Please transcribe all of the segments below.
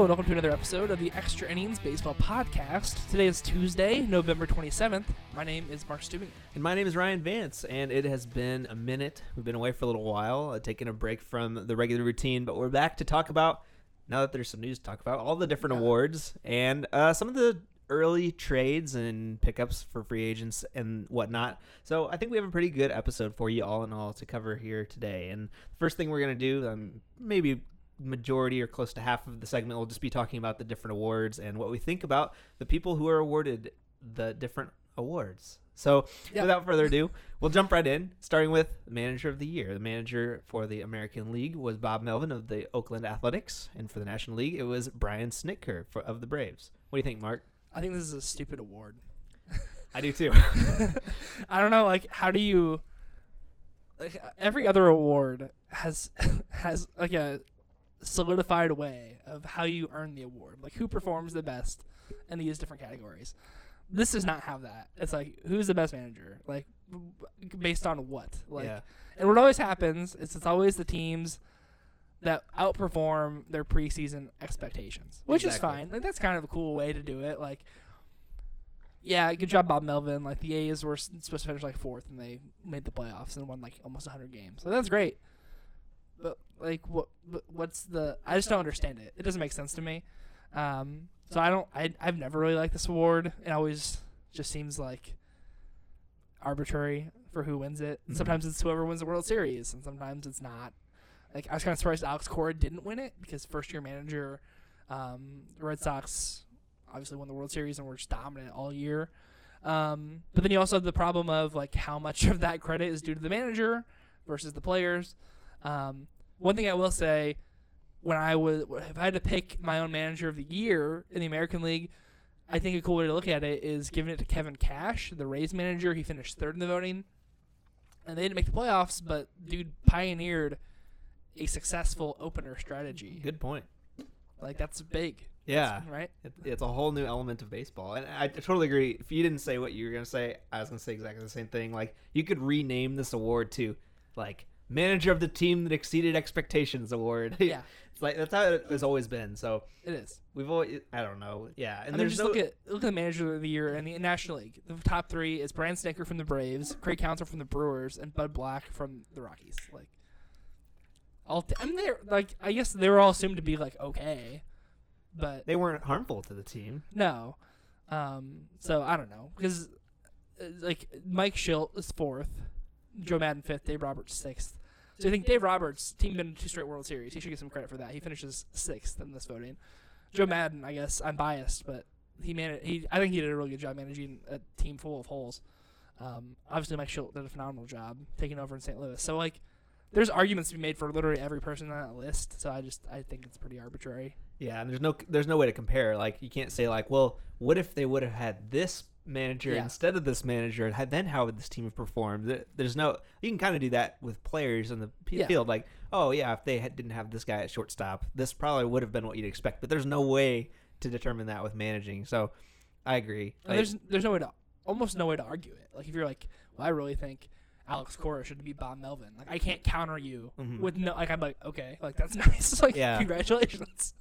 Hello, and welcome to another episode of the Extra Innings Baseball Podcast. Today is Tuesday, November 27th. My name is Mark Stubing. And my name is Ryan Vance, and it has been a minute. We've been away for a little while, uh, taking a break from the regular routine, but we're back to talk about, now that there's some news to talk about, all the different Yeah. awards and uh, some of the early trades and pickups for free agents and whatnot. So I think we have a pretty good episode for you all in all to cover here today. And the first thing we're going to do, um, maybe majority or close to half of the segment will just be talking about the different awards and what we think about the people who are awarded the different awards. So, without further ado, we'll jump right in, starting with Manager of the Year. The manager for the American League was Bob Melvin of the Oakland Athletics, and for the National League, it was Brian Snitker for, of the Braves. What do you think, Mark? I think this is a stupid award. I do too. I don't know, like, how do you. Like, every other award has has like a solidified way of how you earn the award. Like, who performs the best in these different categories. This does not have that. It's like, who's the best manager? Like, based on what? Like, yeah, And what always happens is it's always the teams that outperform their preseason expectations, which is fine. Like that's kind of a cool way to do it. Like, yeah, good job, Bob Melvin. Like the A's were supposed to finish like fourth, and they made the playoffs and won like almost 100 games. So that's great. But like, what? What's the? I just don't understand it. It doesn't make sense to me. Um, so I don't. I I've never really liked this award. It always just seems like arbitrary for who wins it. And Mhm. sometimes it's whoever wins the World Series, and sometimes it's not. Like I was kind of surprised Alex Cora didn't win it because first year manager, um, Red Sox obviously won the World Series and were just dominant all year. Um, but then you also have the problem of like how much of that credit is due to the manager versus the players. Um, one thing I will say, when I was if I had to pick my own manager of the year in the American League, I think a cool way to look at it is giving it to Kevin Cash, the Rays manager. He finished third in the voting, and they didn't make the playoffs, but dude pioneered a successful opener strategy. good point. Like that's big. Yeah, Right. it, it's a whole new element of baseball, and I totally agree. If you didn't say what you were gonna say, I was gonna say exactly the same thing. Like you could rename this award to like Manager of the Team that Exceeded Expectations Award. Yeah, it's like that's how it has always been. So it is. we've always, I don't know, yeah. And I mean, there's just no, look at look at the manager of the year in the National League. The top three is Brian Snitker from the Braves, Craig Counsell from the Brewers, and Bud Black from the Rockies. Like, all t- I mean, they're like I guess they were all assumed to be like okay, but they weren't harmful to the team. no. Um, so I don't know because uh, like Mike Shildt is fourth, Joe Maddon fifth, Dave Roberts sixth. So I think Dave Roberts team in two straight World Series. He should get some credit for that. He finishes sixth in this voting. Joe Maddon, I guess I'm biased, but he man he I think he did a really good job managing a team full of holes. Um, obviously Mike Shildt did a phenomenal job taking over in St. Louis. So like, there's arguments to be made for literally every person on that list. So I just I think it's pretty arbitrary. Yeah, and there's no there's no way to compare. Like you can't say like, well, what if they would have had this manager Yeah. instead of this manager? Then how would this team have performed? There's no you can kind of do that with players in the Yeah. field. Like, oh yeah, if they had, didn't have this guy at shortstop, this probably would have been what you'd expect. But there's no way to determine that with managing. So I agree. Like, there's there's no way to almost no way to argue it. Like if you're like, well, I really think Alex Cora should be Bob Melvin. Like I can't counter you Mhm. with no. Like I'm like, okay, like that's nice. like Yeah. congratulations.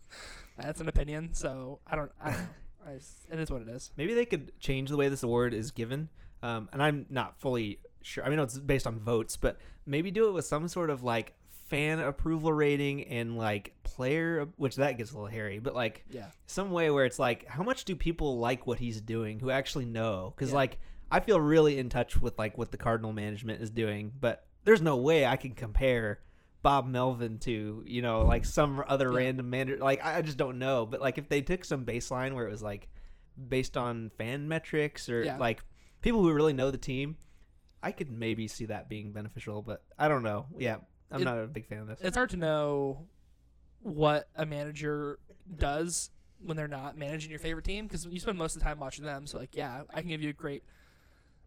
That's an opinion. So I don't. I don't. I just, it is what it is. maybe they could change the way this award is given. Um, and I'm not fully sure. I mean, it's based on votes, but maybe do it with some sort of like fan approval rating and like player, which that gets a little hairy, but like Yeah. some way where it's like, how much do people like what he's doing who actually know? Because Yeah. like I feel really in touch with like what the Cardinal management is doing, but there's no way I can compare Bob Melvin to you know like some other Yeah. random manager. Like I just don't know. But like if they took some baseline where it was like based on fan metrics or Yeah. like people who really know the team, I could maybe see that being beneficial. But I don't know. Yeah, I'm It- not a big fan of this. It's hard to know what a manager does when they're not managing your favorite team because you spend most of the time watching them. So like, yeah, I can give you a great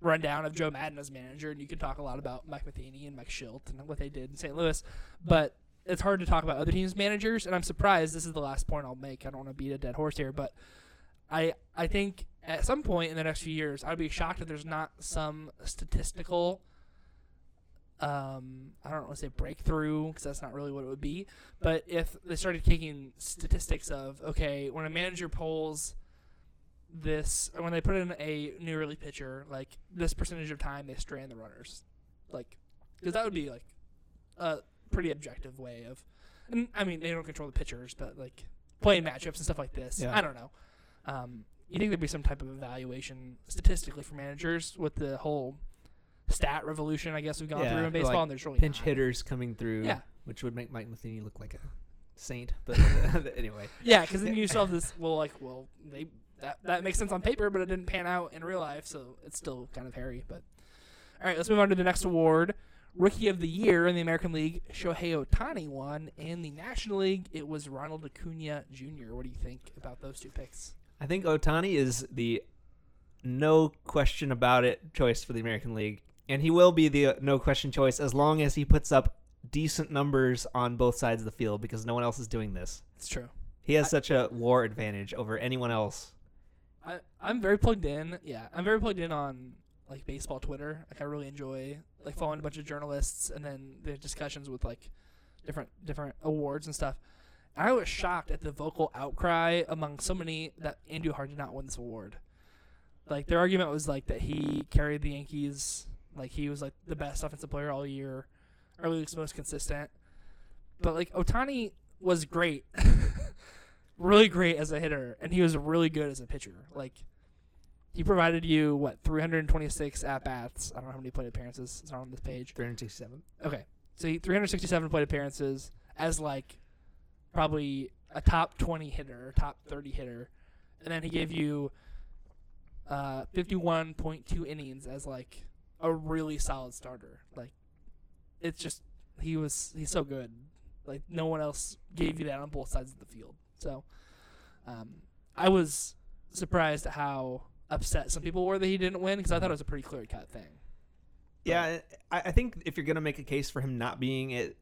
rundown of Joe Maddon as manager, and you can talk a lot about Mike Matheny and Mike Shildt and what they did in St. Louis. But it's hard to talk about other teams' managers, and I'm surprised. This is the last point I'll make. I don't want to beat a dead horse here, but I I think at some point in the next few years, I'd be shocked if there's not some statistical um, I don't want to say breakthrough because that's not really what it would be. But if they started taking statistics of okay, when a manager polls this, when they put in a new early pitcher, like this percentage of time they strand the runners, like because that would be like a pretty objective way of. And I mean, they don't control the pitchers, but like playing matchups and stuff like this. Yeah. I don't know. Um, you think there'd be some type of evaluation statistically for managers with the whole stat revolution? I guess we've gone Yeah, through in baseball, like, and there's really Pinch not. hitters coming through, Yeah. which would make Mike Matheny look like a saint. But anyway, Yeah, because then you have this. Well, like, well, they that that makes sense on paper, but it didn't pan out in real life, so it's still kind of hairy. But all right, let's move on to the next award. Rookie of the Year in the American League, Shohei Ohtani won. In the National League, it was Ronald Acuna Jr. What do you think about those two picks? I think Ohtani is the no question about it choice for the American League, and he will be the no question choice as long as he puts up decent numbers on both sides of the field because no one else is doing this. It's true. He has I- such a WAR advantage over anyone else. I I'm very plugged in. Yeah, I'm very plugged in on like baseball Twitter. Like I really enjoy like following a bunch of journalists and then the discussions with like different different awards and stuff. And I was shocked at the vocal outcry among so many that Andujar did not win this award. Like their argument was like that he carried the Yankees, like he was like the best offensive player all year, or at least most consistent. But like Ohtani was great, really great as a hitter, and he was really good as a pitcher. Like he provided you what 326 at bats. I don't know how many plate appearances. It's not on this page. 367. Okay, so he 367 plate appearances as like probably a top 20 hitter, top 30 hitter, and then he gave you uh 51.2 innings as like a really solid starter. Like it's just he was he's so good. Like no one else gave you that on both sides of the field. So um I was surprised at how upset some people were that he didn't win because I thought it was a pretty clear cut thing. Yeah, I, I think if you're gonna make a case for him not being it,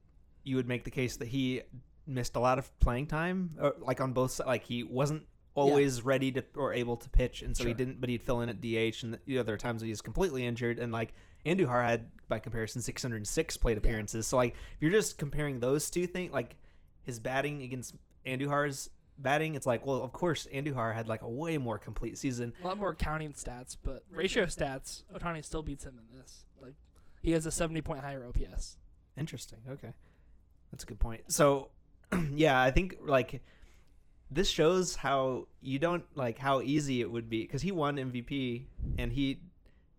you would make the case that he missed a lot of playing time, or like on both sides. Like he wasn't always ready to or able to pitch, and so he didn't. But he'd fill in at DH, and the are times he was completely injured. And like Andujar had, by comparison, 606 plate appearances. So like if you're just comparing those two things, like his batting against Andujar's batting, it's like, well, of course Andujar had like a way more complete season. A lot more counting stats, but ratio stats, Ohtani still beats him in this. Like he has a 70 point higher OPS. Interesting. Okay, that's a good point. So, yeah, I think like this shows how you don't like how easy it would be because he won MVP and he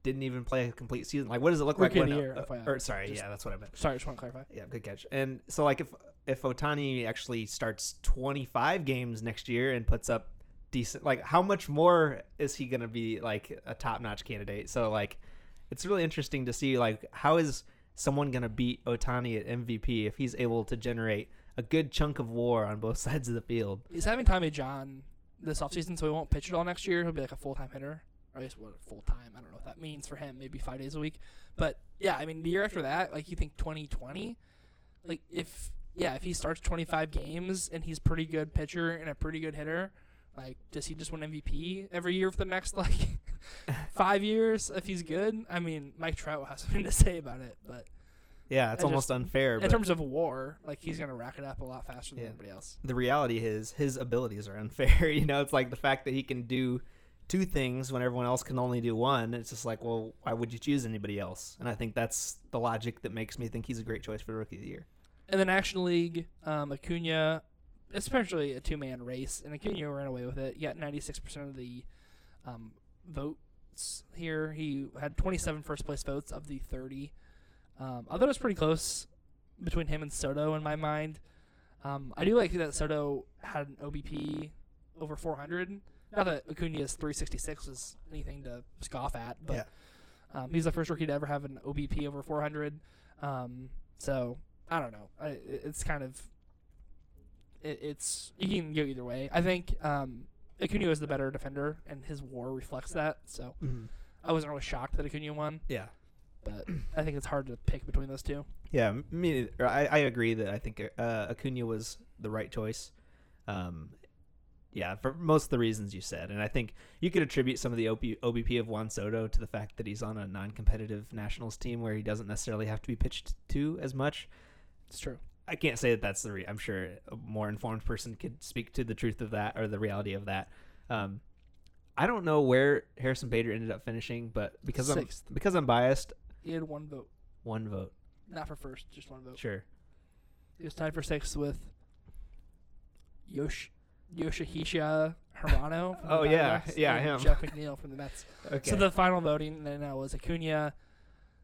didn't even play a complete season. Like, what does it look Rookie like of when? the year, uh, FYI. or sorry, Just- yeah, that's what I meant. Sorry, I just want to clarify. Yeah, good catch. And so, like, if if Ohtani actually starts 25 games next year and puts up decent, like, how much more is he gonna be like a top notch candidate? So, like, it's really interesting to see like how is someone gonna beat Ohtani at MVP if he's able to generate a good chunk of WAR on both sides of the field. He's having Tommy John this offseason, so he won't pitch at all next year. He'll be like a full time hitter. Or at least what full time. I don't know what that means for him. Maybe five days a week. But yeah, I mean the year after that, like you think 2020, like if yeah, if he starts 25 games and he's pretty good pitcher and a pretty good hitter, like does he just win MVP every year for the next like five years if he's good? I mean, Mike Trout has something to say about it, but Yeah, it's almost just- unfair. in terms of WAR, like he's gonna rack it up a lot faster than Yeah. everybody else. the reality is his abilities are unfair. you know, it's like the fact that he can do two things when everyone else can only do one. It's just like, well, why would you choose anybody else? And I think that's the logic that makes me think he's a great choice for rookie of the year. In the National League, um, Acuna, especially a two-man race, and Acuna ran away with it. He got 96% of the um, votes here. He had 27 first-place votes of the 30. Um, I thought it was pretty close between him and Soto in my mind. Um, I do like that Soto had an OBP over 400. Not that Acuna's 366 was anything to scoff at, but Yeah. um, he's the first rookie to ever have an OBP over 400. Um, so I don't know. I, it's kind of it, it's you can go either way. I think um, Acuna is the better defender, and his WAR reflects that. So I wasn't really shocked that Acuna won, Yeah. but I think it's hard to pick between those two. Yeah, me. I, I agree that I think uh, Acuna was the right choice. Um, yeah, for most of the reasons you said, and I think you could attribute some of the OP, OBP of Juan Soto to the fact that he's on a non-competitive Nationals team where he doesn't necessarily have to be pitched to as much. It's true. I can't say that that's the. Re- I'm sure a more informed person could speak to the truth of that or the reality of that. Um, I don't know where Harrison Bader ended up finishing, but because Sixth. I'm because I'm biased, He had one vote, one vote. not for first, just one vote. Sure. He was tied for sixth with Yosh Yoshihisa Hirano. from the Oh, yeah. Diamondbacks Yeah, and him. Jeff McNeil from the Mets. Okay. So the final voting then uh, was Acuna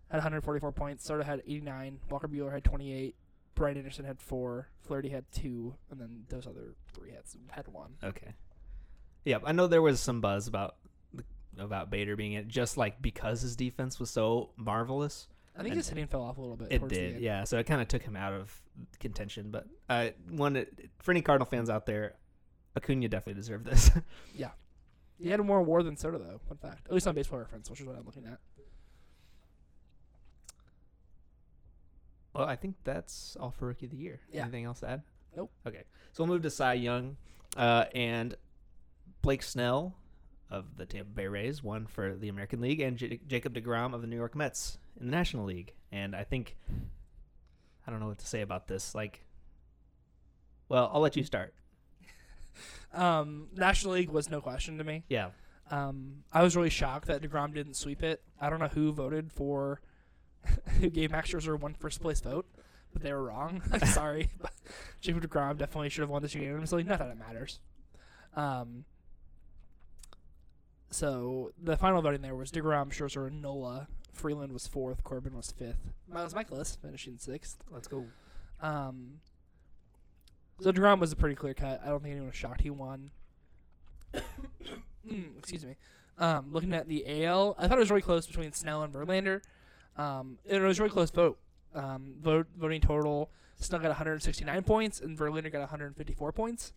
had 144 points, Soto had 89, Walker Buehler had 28, Brian Anderson had four, Flaherty had two, and then those other three had had one. Okay. Yeah, I know there was some buzz about about Bader being it just like because his defense was so marvelous. I think And- his hitting fell off a little bit. It did, end. yeah. So it kind of took him out of contention. But uh, one for any Cardinal fans out there, Acuna definitely deserved this. Yeah, he had more WAR than Soto though. Fun fact, at least on Baseball Reference, which is what I'm looking at. Well, I think that's all for Rookie of the Year. Yeah. Anything else to add? Nope. Okay, so we'll move to Cy Young, uh, and Blake Snell of the Tampa Bay Rays won for the American League, and J- Jacob Degrom of the New York Mets in the National League. And I think I don't know what to say about this. Like, well, I'll let you start. Um, National League was no question to me. Yeah. Um, I was really shocked that Degrom didn't sweep it. I don't know who voted for, who gave Max Scherzer one first place vote, but they were wrong. Sorry, but Jacob Degrom definitely should have won this unanimously. Not that it matters. Um, so the final voting there was Degrom, Scherzer, and Nola. Freeland was fourth. Corbin was fifth. Miles Mikolas finishing sixth. Let's go. Um, so Degrom was a pretty clear cut. I don't think anyone was shocked he won. Mm, Excuse me. Um, looking at the AL, I thought it was really close between Snell and Verlander. Um, it was a really close vote. Um, vote voting total, Snell got 169 points and Verlander got 154 points.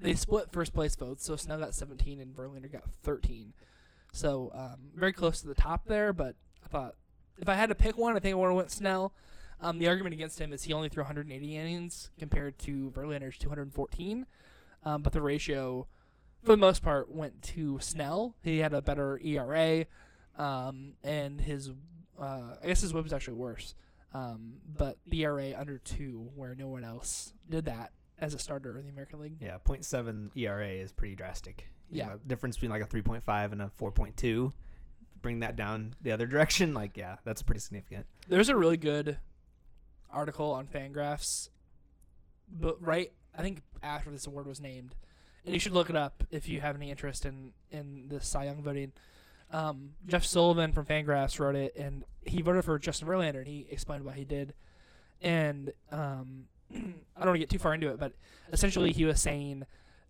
They split first place votes, so Snell got 17 and Verlander got 13. So um, very close to the top there, but I thought if I had to pick one, I think I would have went Snell. Um, the argument against him is he only threw 180 innings compared to Verlander's 214. Um, but the ratio, for the most part, went to Snell. He had a better ERA, um, and his, uh, I guess his whip was actually worse. Um, but the ERA under two, where no one else did that as a starter in the American League. Yeah, 0.7 ERA is pretty drastic. You Yeah. know, difference between like a 3.5 and a 4.2. Bring that down the other direction, like yeah, that's pretty significant. There's a really good article on Fangraphs, but right, I think after this award was named, and you should look it up if you have any interest in in the Cy Young voting. Um, Jeff Sullivan from Fangraphs wrote it, and he voted for Justin Verlander, and he explained why he did. And um, I don't want to get too far into it, but essentially he was saying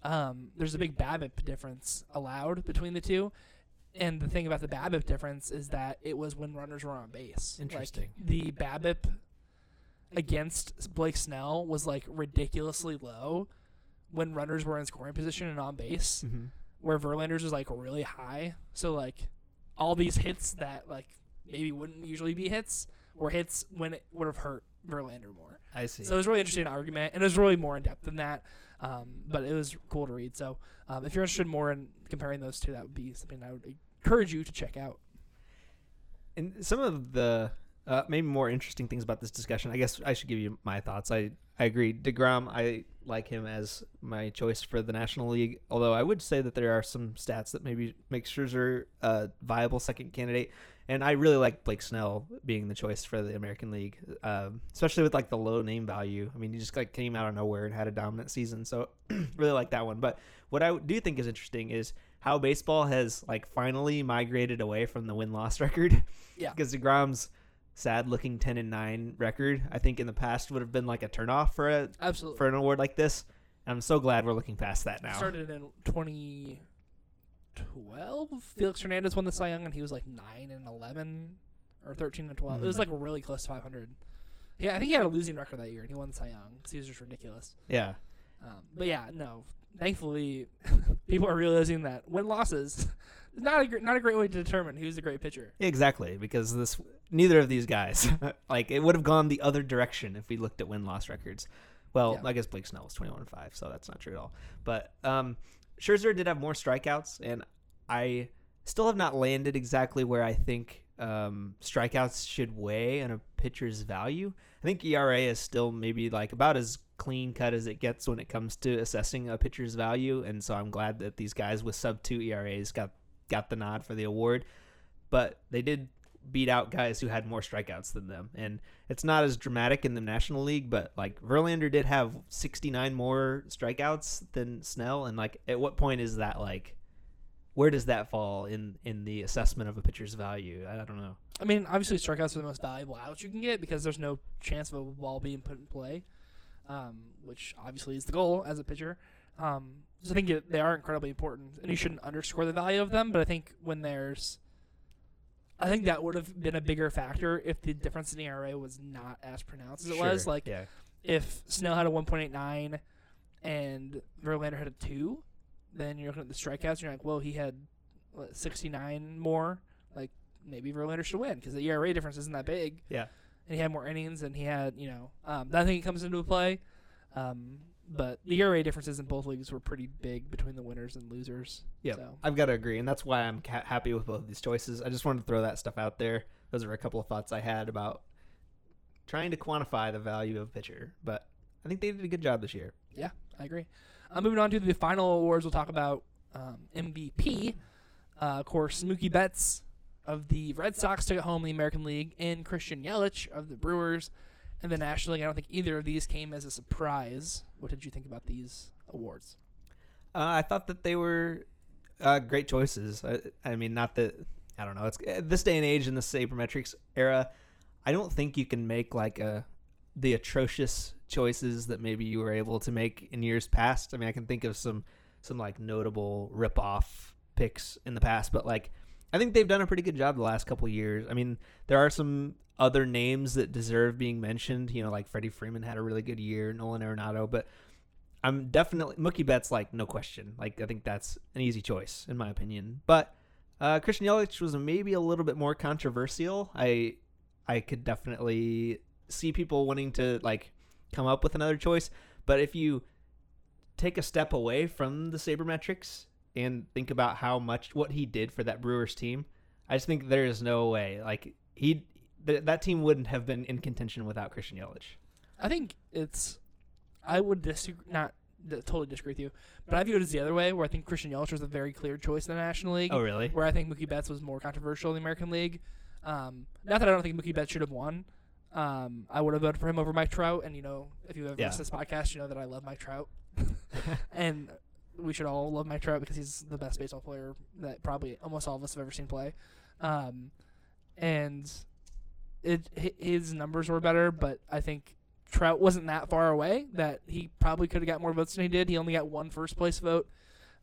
um, there's a big BABIP difference allowed between the two. And the thing about the BABIP difference is that it was when runners were on base. Like, Interesting. the BABIP against Blake Snell was like ridiculously low when runners were in scoring position and on base, Mm-hmm. Where Verlander's was like really high. So like all these hits that like maybe wouldn't usually be hits were hits when it would have hurt Verlander more. I see. So it was really interesting argument, and it was really more in depth than that. Um, but it was cool to read. So um, if you're interested more in comparing those two, that would be something I would encourage you to check out. And some of the uh, maybe more interesting things about this discussion, I guess I should give you my thoughts. I, I agree. DeGrom, I like him as my choice for the National League, although I would say that there are some stats that maybe make Scherzer a viable second candidate. And I really like Blake Snell being the choice for the American League, um, especially with like the low name value. I mean, he just like came out of nowhere and had a dominant season, so really like that one. But what I do think is interesting is how baseball has like finally migrated away from the win loss record. Yeah. because Degrom's sad looking ten and nine record, I think in the past would have been like a turnoff for a Absolutely. for an award like this. And I'm so glad we're looking past that now. Started in 2012. Felix Hernandez won the Cy Young, and he was like nine and 11, or 13 and 12. It was Mhm. like really close to 500. Yeah, I think he had a losing record that year, and he won the Cy Young because he was just ridiculous. Yeah, Um, but yeah, no. Thankfully, people are realizing that win losses is not a gr- not a great way to determine who's a great pitcher. exactly. Because this neither of these guys like it would have gone the other direction if we looked at win loss records. Well, Yeah. I guess Blake Snell was 21 and 5, so that's not true at all. But um, Scherzer did have more strikeouts, and I still have not landed exactly where I think um, strikeouts should weigh in a pitcher's value. I think ERA is still maybe like about as clean cut as it gets when it comes to assessing a pitcher's value, and so I'm glad that these guys with sub two ERAs got got the nod for the award. But they did beat out guys who had more strikeouts than them, and it's not as dramatic in the National League, but like Verlander did have 69 more strikeouts than Snell, and like at what point is that like? Where does that fall in in the assessment of a pitcher's value? I don't know. I mean, obviously strikeouts are the most valuable outs you can get because there's no chance of a ball being put in play, um, which obviously is the goal as a pitcher. Um, so I think it, they are incredibly important, and you shouldn't underscore the value of them. But I think when there's, I think that would have been a bigger factor if the difference in ERA was not as pronounced as it was. Like yeah, if Snell had a 1.89 and Verlander had a two, then you're looking at the strikeouts. And you're like, well, he had what, 69 more. Like maybe Verlander should win because the ERA difference isn't that big. yeah. And he had more innings, and he had you know um, I think it comes into play. Um, but the ERA differences in both leagues were pretty big between the winners and losers. Yeah, So I've got to agree, and that's why I'm ca- happy with both of these choices. I just wanted to throw that stuff out there. Those are a couple of thoughts I had about trying to quantify the value of a pitcher, but I think they did a good job this year. Yeah, I agree. Uh, moving on to the final awards, we'll talk about um, MVP. Uh, of course, Mookie Betts of the Red Sox took it home in the American League, and Christian Yelich of the Brewers and the National League. I don't think either of these came as a surprise. What did you think about these awards? Uh, I thought that they were uh, great choices. I, I mean, not that I don't know. It's this day and age in the sabermetrics era. I don't think you can make like a the atrocious choices that maybe you were able to make in years past. I mean, I can think of some some like notable rip off picks in the past, but like I think they've done a pretty good job the last couple years. I mean, there are some other names that deserve being mentioned. You know, like Freddie Freeman had a really good year, Nolan Arenado, but I'm definitely Mookie Betts, like no question. Like I think that's an easy choice in my opinion. But uh, Christian Yelich was maybe a little bit more controversial. I I could definitely see people wanting to like come up with another choice. But if you take a step away from the sabermetrics and think about how much what he did for that Brewers team, I just think there is no way like he th- that team wouldn't have been in contention without Christian Yelich. I think it's. I would disagree, not d- totally disagree with you, but I view it as the other way, where I think Christian Yelich was a very clear choice in the National League. Oh really? where I think Mookie Betts was more controversial in the American League. Um, not that I don't think Mookie Betts should have won. Um, I would have voted for him over Mike Trout, and you know, if you've ever Yeah. listen to this podcast, you know that I love Mike Trout, and we should all love Mike Trout because he's the best baseball player that probably almost all of us have ever seen play. Um, and it his numbers were better, but I think Trout wasn't that far away that he probably could have got more votes than he did. He only got one first place vote.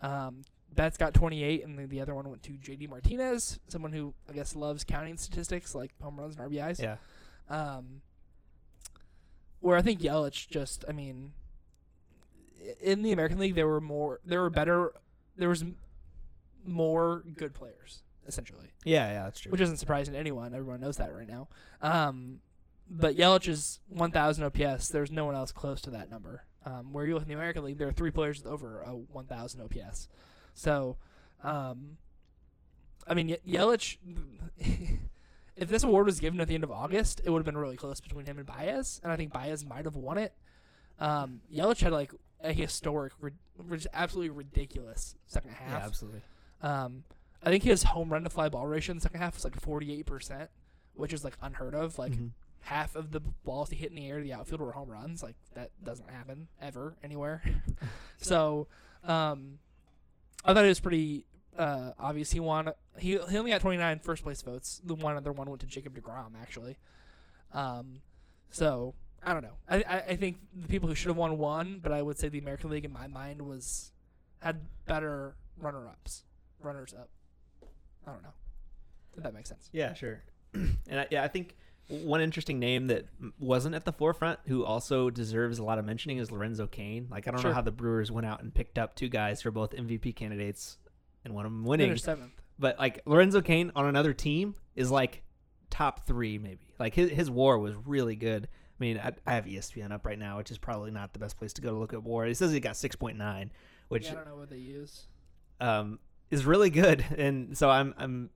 Um, Betts got 28, and then the other one went to JD Martinez, someone who I guess loves counting statistics like home runs and RBIs. yeah. Um, where I think Yelich just, I mean, in the American League there were more, there were better, there was more good players essentially, Yeah, yeah, that's true. which isn't surprising to anyone. Everyone knows that right now. Um, but Yelich's 1,000 OPS, there's no one else close to that number. Um, where you look in the American League, there are three players with over a 1,000 OPS. So, um, I mean, Yelich, if this award was given at the end of August, it would have been really close between him and Baez, and I think Baez might have won it. Um, Yelich had like a historic, rid- absolutely ridiculous second half. yeah, absolutely. Um, I think his home run to fly ball ratio in the second half was like 48%, which is like unheard of. Like Mhm. half of the balls he hit in the air to the outfield were home runs. Like that doesn't happen ever anywhere. so, um, I thought it was pretty uh, obvious he won. He he only got 29 first place votes. The one other one went to Jacob Degrom actually. Um, so I don't know. I, I I think the people who should have won won, but I would say the American League in my mind was had better runner ups, runners up. I don't know. If that makes sense. Yeah, sure. and I, yeah, I think one interesting name that wasn't at the forefront, who also deserves a lot of mentioning, is Lorenzo Cain. Like, I don't Sure. know how the Brewers went out and picked up two guys for both MVP candidates, and one of them winning. Seventh. But like Lorenzo Cain on another team is like top three, maybe. Like his his WAR was really good, mean, I, I have ESPN up right now, which is probably not the best place to go to look at WAR. It says he got six point nine, which Yeah, I don't know what they use. um, is really good, and so I'm I'm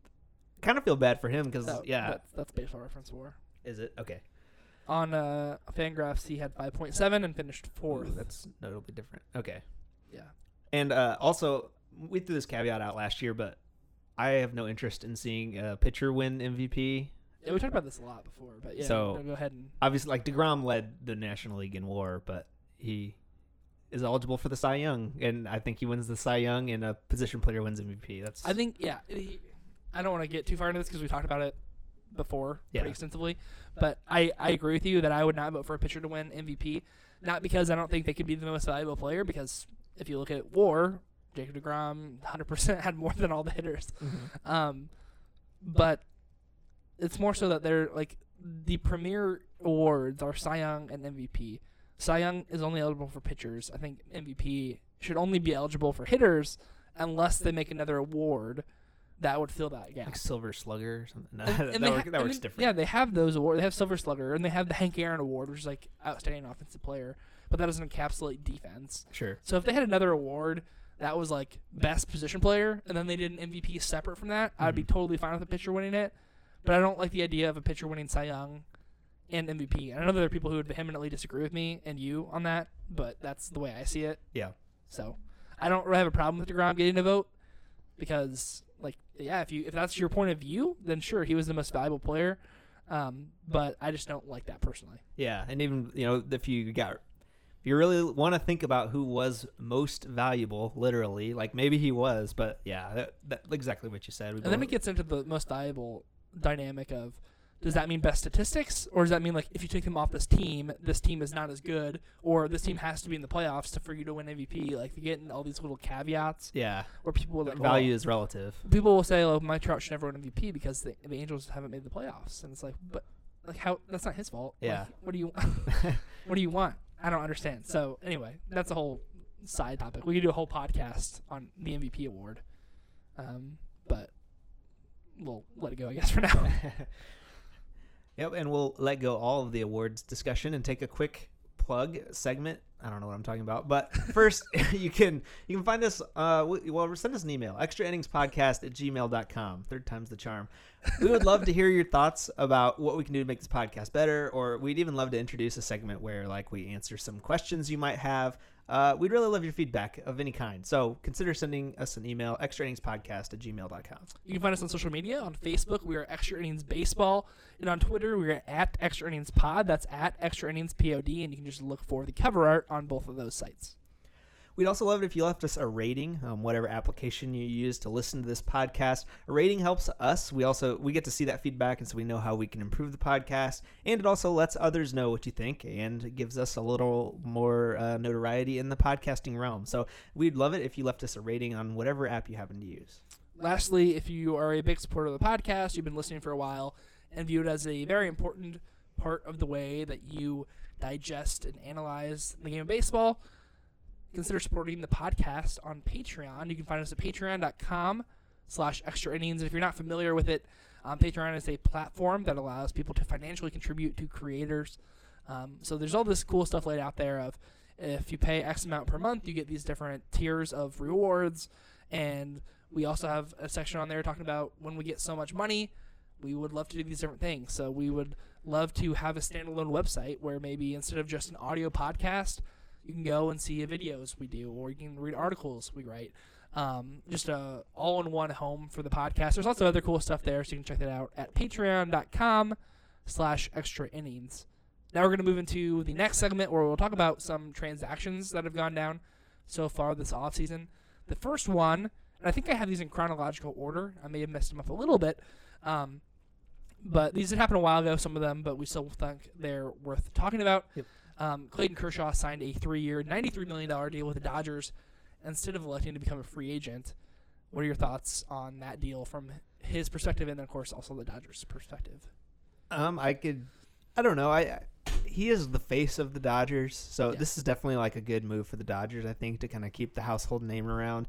kind of feel bad for him because yeah, that's, that's baseball reference WAR. is it okay? On uh, Fangraphs, he had 5.7 and finished fourth. Ooh, that's notably different. Okay. yeah. And uh, also, we threw this caveat out last year, but I have no interest in seeing a pitcher win MVP. Yeah, we talked about this a lot before, but yeah, So- go ahead and Obviously, like Degrom led the National League in WAR, but he is eligible for the Cy Young, and I think he wins the Cy Young, and a position player wins MVP. That's I think yeah. he- I don't want to get too far into this because we talked about it before Yeah. pretty extensively, but I I agree with you that I would not vote for a pitcher to win MVP, not because I don't think they could be the most valuable player, because if you look at WAR, Jacob Degrom 100% had more than all the hitters. Mhm. Um, but it's more so that they're like the premier awards are Cy Young and MVP. Cy Young is only eligible for pitchers. I think MVP should only be eligible for hitters unless they make another award that would fill that gap. like Silver Slugger or something. No, And- that, and they work- ha- that works different. Yeah, they have those awards. They have Silver Slugger and they have the Hank Aaron Award, which is like outstanding offensive player, but that doesn't encapsulate defense. Sure. So if they had another award that was like best position player, and then they did an MVP separate from that, I'd be Mhm. totally fine with a pitcher winning it. But I don't like the idea of a pitcher winning Cy Young and MVP. And I know there are people who would vehemently disagree with me and you on that, but that's the way I see it. Yeah. So I don't really have a problem with Degrom getting a vote because, like, yeah, if you if that's your point of view, then sure, he was the most valuable player. Um, but I just don't like that personally. Yeah, and even you know if you got if you really want to think about who was most valuable, literally, like maybe he was, but yeah, that, that exactly what you said. We And then it gets into the most valuable dynamic of does that mean best statistics or does that mean like if you take them off this team, this team is not as good or this team has to be in the playoffs to for you to win MVP? Like you get in all these little caveats yeah, where people will like value oh, is relative. people will say, like Mike Trout should never win MVP because the, the Angels haven't made the playoffs," and it's like, but like how that's not his fault. Like, Yeah. what do you what do you want? I don't understand. So anyway, that's a whole side topic. We could do a whole podcast on the MVP award, um, but we'll let it go, I guess, for now. Yep, and we'll let go all of the awards discussion and take a quick plug segment. I don't know what I'm talking about, but first you can you can find us. Uh, well, send us an email extra innings podcast at gmail.com. Third time's the charm. We would love to hear your thoughts about what we can do to make this podcast better, or we'd even love to introduce a segment where like we answer some questions you might have. Uh, we'd really love your feedback of any kind. So consider sending us an email extra innings podcast at gmail.com. You can find us on social media. On Facebook, we are Extra Innings Baseball, and on Twitter, we are at Extra Innings Pod. That's at Extra Innings Pod, and you can just look for the cover art on both of those sites. We'd also love it if you left us a rating, um, whatever application you use to listen to this podcast. A rating helps us. We also we get to see that feedback, and so we know how we can improve the podcast. And it also lets others know what you think, and gives us a little more uh, notoriety in the podcasting realm. So we'd love it if you left us a rating on whatever app you happen to use. Lastly, if you are a big supporter of the podcast, you've been listening for a while, and view it as a very important part of the way that you digest and analyze the game of baseball, consider supporting the podcast on Patreon. You can find us at patreon.com slash extra innings. If you're not familiar with it, um, Patreon is a platform that allows people to financially contribute to creators. Um, so there's all this cool stuff laid out there of if you pay X amount per month, you get these different tiers of rewards. And we also have a section on there talking about when we get so much money, we would love to do these different things. So we would love to have a standalone website where maybe instead of just an audio podcast, you can go and see videos we do, or you can read articles we write. Um, just a all-in-one home for the podcast. There's lots of other cool stuff there, so you can check that out at patreon.com slash extra innings. Now we're going to move into the next segment where we'll talk about some transactions that have gone down so far this offseason. The first one, and I think I have these in chronological order. I may have messed them up a little bit. Um, but these did happen a while ago, some of them, but we still think they're worth talking about. Yep. Um, Clayton Kershaw signed a three-year, $93 million deal with the Dodgers instead of electing to become a free agent. What are your thoughts on that deal from his perspective, and then, of course, also the Dodgers' perspective? Um, I could, I don't know. I, I he is the face of the Dodgers, so Yeah. this is definitely like a good move for the Dodgers. I think to kind of keep the household name around.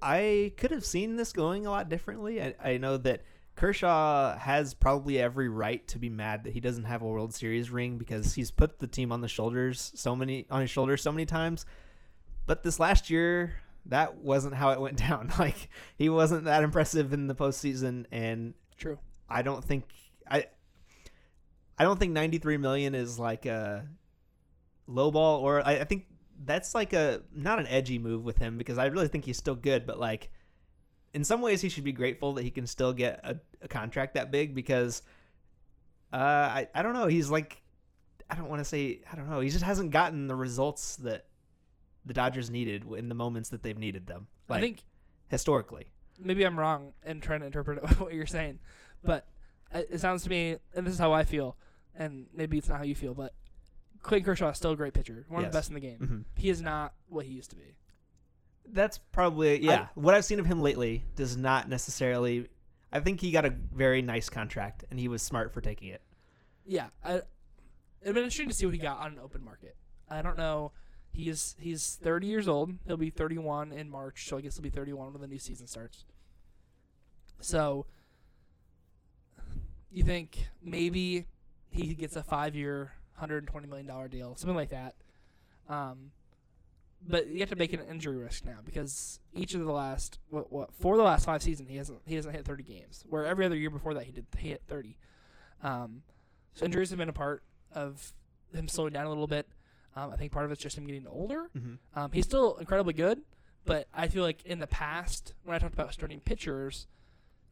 I could have seen this going a lot differently. I, I know that Kershaw has probably every right to be mad that he doesn't have a World Series ring because he's put the team on the shoulders so many on his shoulders so many times. But this last year, that wasn't how it went down. Like he wasn't that impressive in the postseason, and True. I don't think I I don't think 93 million is like a low ball or I, I think that's like a not an edgy move with him because I really think he's still good, but like in some ways he should be grateful that he can still get a, a contract that big because uh I, I don't know, he's like I don't want to say I don't know, he just hasn't gotten the results that the Dodgers needed in the moments that they've needed them. Like I think historically. maybe I'm wrong in trying to interpret what you're saying, but it sounds to me, and this is how I feel, and maybe it's not how you feel, but Clayton Kershaw is still a great pitcher, one of the best in the game. Mhm. He is not what he used to be. That's probably yeah. what I've seen of him lately does not necessarily. I think he got a very nice contract, and he was smart for taking it. Yeah, I, it'd been interesting to see what he got on an open market. I don't know. He's he's 30 years old. He'll be 31 in March, so I guess he'll be 31 when the new season starts. So, you think maybe he gets a five-year, 120 million dollar deal, something like that. Um, but you have to make an injury risk now because each of the last what what for the last five seasons he hasn't he hasn't hit 30 games. Where every other year before that he did he hit 30. Um, so injuries have been a part of him slowing down a little bit. Um, I think part of it's just him getting older. Mm-hmm. Um, he's still incredibly good, but I feel like in the past, when I talked about starting pitchers,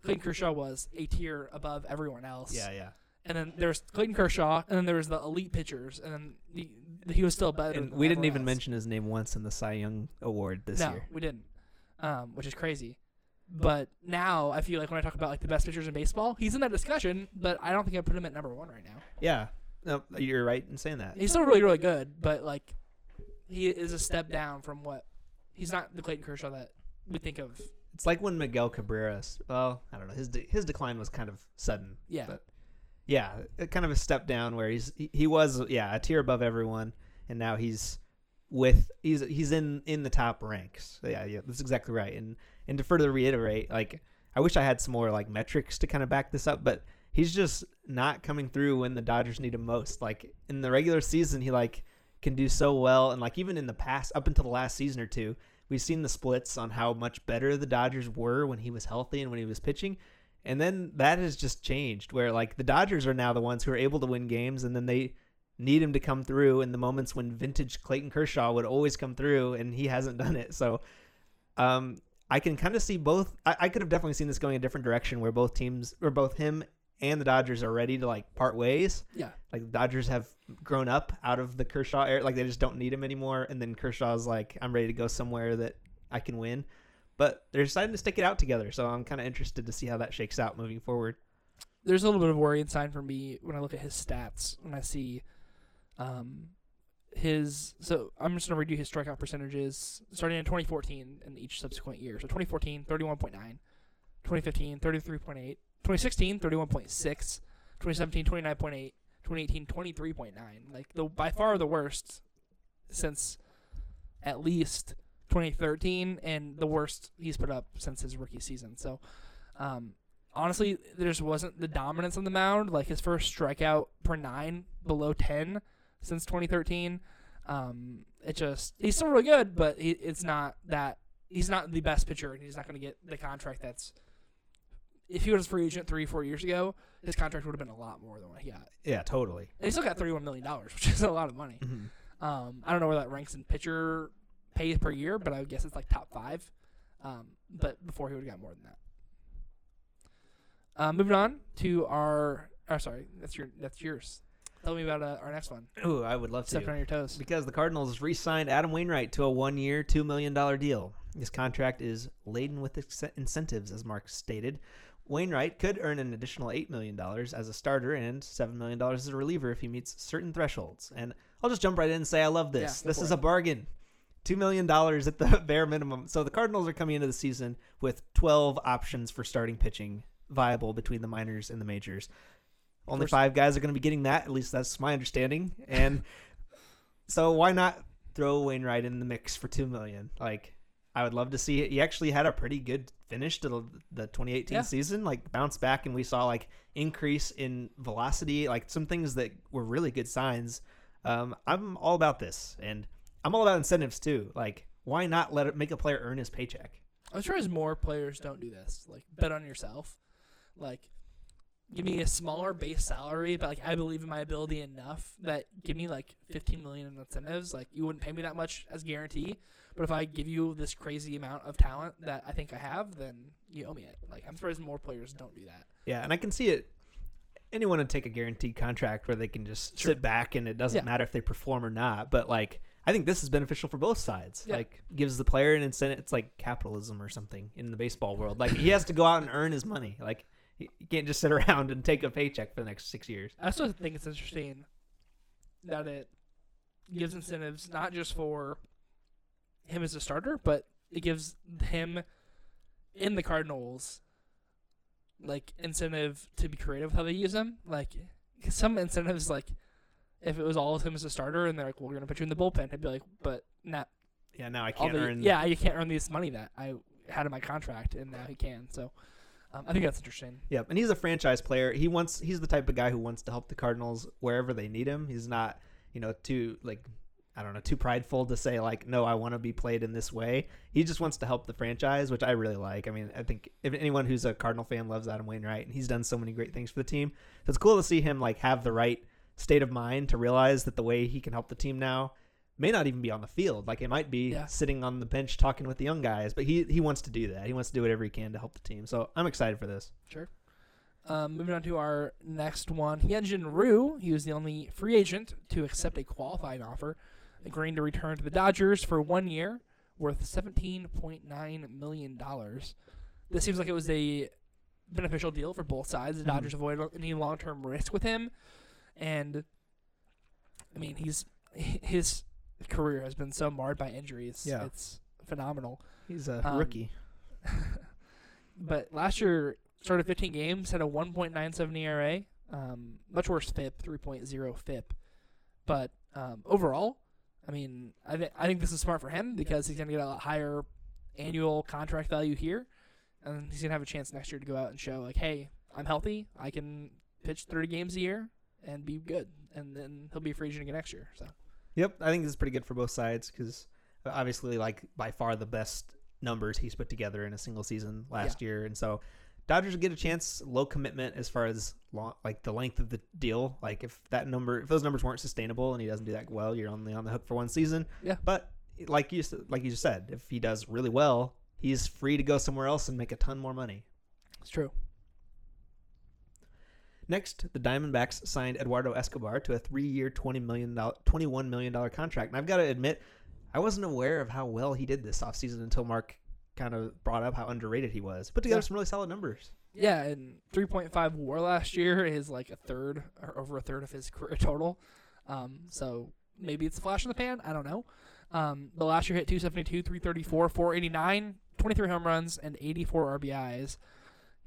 Clayton Kershaw was a tier above everyone else. Yeah, yeah. And then there's Clayton Kershaw, and then there was the elite pitchers, and then the, he was still better. And we didn't even else. mention his name once in the Cy Young Award this no, year. we didn't, um, which is crazy. But now I feel like when I talk about like the best pitchers in baseball, he's in that discussion, but I don't think I put him at number one right now. Yeah, no, you're right in saying that. He's still really, really good, but like he is a step down from what he's not the Clayton Kershaw that we think of. It's like when Miguel Cabreras. Well, I don't know. His de- his decline was kind of sudden. Yeah, But- Yeah, kind of a step down where he's he, was yeah a tier above everyone, and now he's with he's he's in in the top ranks. Yeah, yeah, that's exactly right. And and to further reiterate, like I wish I had some more like metrics to kind of back this up, but he's just not coming through when the Dodgers need him most. Like in the regular season, he like can do so well, and like even in the past, up until the last season or two, we've seen the splits on how much better the Dodgers were when he was healthy and when he was pitching. And then that has just changed where like the Dodgers are now the ones who are able to win games and then they need him to come through in the moments when vintage Clayton Kershaw would always come through and he hasn't done it. So um I can kind of see both I, I could have definitely seen this going a different direction where both teams or both him and the Dodgers are ready to like part ways. yeah, Like the Dodgers have grown up out of the Kershaw era, like they just don't need him anymore. And then Kershaw's like, I'm ready to go somewhere that I can win. But they're deciding to stick it out together, so I'm kind of interested to see how that shakes out moving forward. there's a little bit of worrying sign for me when I look at his stats when I see um his so I'm just gonna read you his strikeout percentages starting in 2014 and each subsequent year. So 2014 31.9, 2015 33.8, 2016 31.6, 2017 29.8, 2018 23.9. Like the by far the worst since at least 2013 and the worst he's put up since his rookie season. So um honestly, there just wasn't the dominance on the mound. Like his first strikeout per nine below ten since 2013. Um, it just he's still really good, but he, it's not that he's not the best pitcher, and he's not going to get the contract that's. If he was a free agent three, four years ago, his contract would have been a lot more than what he got. Yeah, totally. And he still got thirty-one million dollars, which is a lot of money. Mm-hmm. Um, I don't know where that ranks in pitcher pay per year, but I would guess it's like top five. Um, but before he would have got more than that. Uh, moving on to our. Oh, sorry, that's your that's yours. Tell me about uh, our next one. Ooh, I would love Stepping to. on your toes. Because the Cardinals re-signed Adam Wainwright to a one-year, two million dollar deal. This contract is laden with ex- incentives, as Mark stated. Wainwright could earn an additional eight million dollars as a starter and seven million dollars as a reliever if he meets certain thresholds. And I'll just jump right in and say I love this. Yeah, this is it. a bargain. Two million dollars at the bare minimum. So the Cardinals are coming into the season with twelve options for starting pitching viable between the minors and the majors. Only five guys are going to be getting that. At least that's my understanding. And so why not throw Wainwright in the mix for two million? Like, I would love to see it. He actually had a pretty good finish to the, the 2018 Yeah. season, like bounce back, and we saw like increase in velocity, like some things that were really good signs. Um, I'm all about this, and I'm all about incentives too. Like, why not let it make a player earn his paycheck? I'm surprised more players don't do this. Like bet on yourself. Like give me a smaller base salary, but like I believe in my ability enough that give me like 15 million in incentives. Like you wouldn't pay me that much as guarantee, but if I give you this crazy amount of talent that I think I have, then you owe me it. Like I'm surprised more players don't do that. Yeah, and I can see it. Anyone would take a guaranteed contract where they can just Sure. sit back and it doesn't Yeah. matter if they perform or not. But like, I think this is beneficial for both sides. Yeah. Like, gives the player an incentive. It's like capitalism or something in the baseball world. Like, he has to go out and earn his money. Like, he can't just sit around and take a paycheck for the next six years. I also think it's interesting that it gives incentives not just for him as a starter, but it gives him in the Cardinals like incentive to be creative with how they use him. Like some incentives, like if it was all of him as a starter, and they're like, "Well, we're gonna put you in the bullpen," I'd be like, "But not Yeah, now I can't the earn. yeah, you can't earn this money that I had in my contract, and now he can." So um, I think that's interesting. Yeah, and he's a franchise player. He wants he's the type of guy who wants to help the Cardinals wherever they need him. He's not, you know, too like I don't know, too prideful to say like, no, I want to be played in this way. He just wants to help the franchise, which I really like. I mean, I think if anyone who's a Cardinal fan loves Adam Wainwright, and he's done so many great things for the team. So it's cool to see him like have the right state of mind to realize that the way he can help the team now may not even be on the field. Like it might be Yeah. sitting on the bench talking with the young guys, but he he wants to do that. He wants to do whatever he can to help the team. So I'm excited for this. Sure. Um, moving on to our next one, Hyunjin Ryu. He was the only free agent to accept a qualifying offer, agreeing to return to the Dodgers for one year, worth $17.9 million. This seems like it was a beneficial deal for both sides. The Mhm. Dodgers avoided any long term risk with him. And, I mean, he's his career has been so marred by injuries. Yeah. It's phenomenal. He's a Um, rookie. but last year started 15 games, had a 1.97 ERA, um, much worse FIP, 3.0 FIP. But um, overall, I mean, I think I think this is smart for him because he's gonna get a higher annual contract value here, and he's gonna have a chance next year to go out and show like, hey, I'm healthy, I can pitch 30 games a year and be good, and then he'll be free agent again next year. So Yep, I think this is pretty good for both sides because obviously, like by far the best numbers he's put together in a single season last year, and so Dodgers will get a chance, low commitment as far as long, like the length of the deal. Like if that number, if those numbers weren't sustainable and he doesn't do that well, you're only on the hook for one season. Yeah. but like you like you just said, if he does really well, he's free to go somewhere else and make a ton more money. it's true. Next, the Diamondbacks signed Eduardo Escobar to a three-year, twenty million dollar, twenty-one million dollar contract. And I've got to admit, I wasn't aware of how well he did this offseason until Mark kind of brought up how underrated he was. Put together Yeah. some really solid numbers. Yeah, and 3.5 WAR last year is like a third or over a third of his career total. Um, so maybe it's a flash in the pan. I don't know. Um, but last year hit 272, 334, 489, 23 home runs, and 84 RBIs,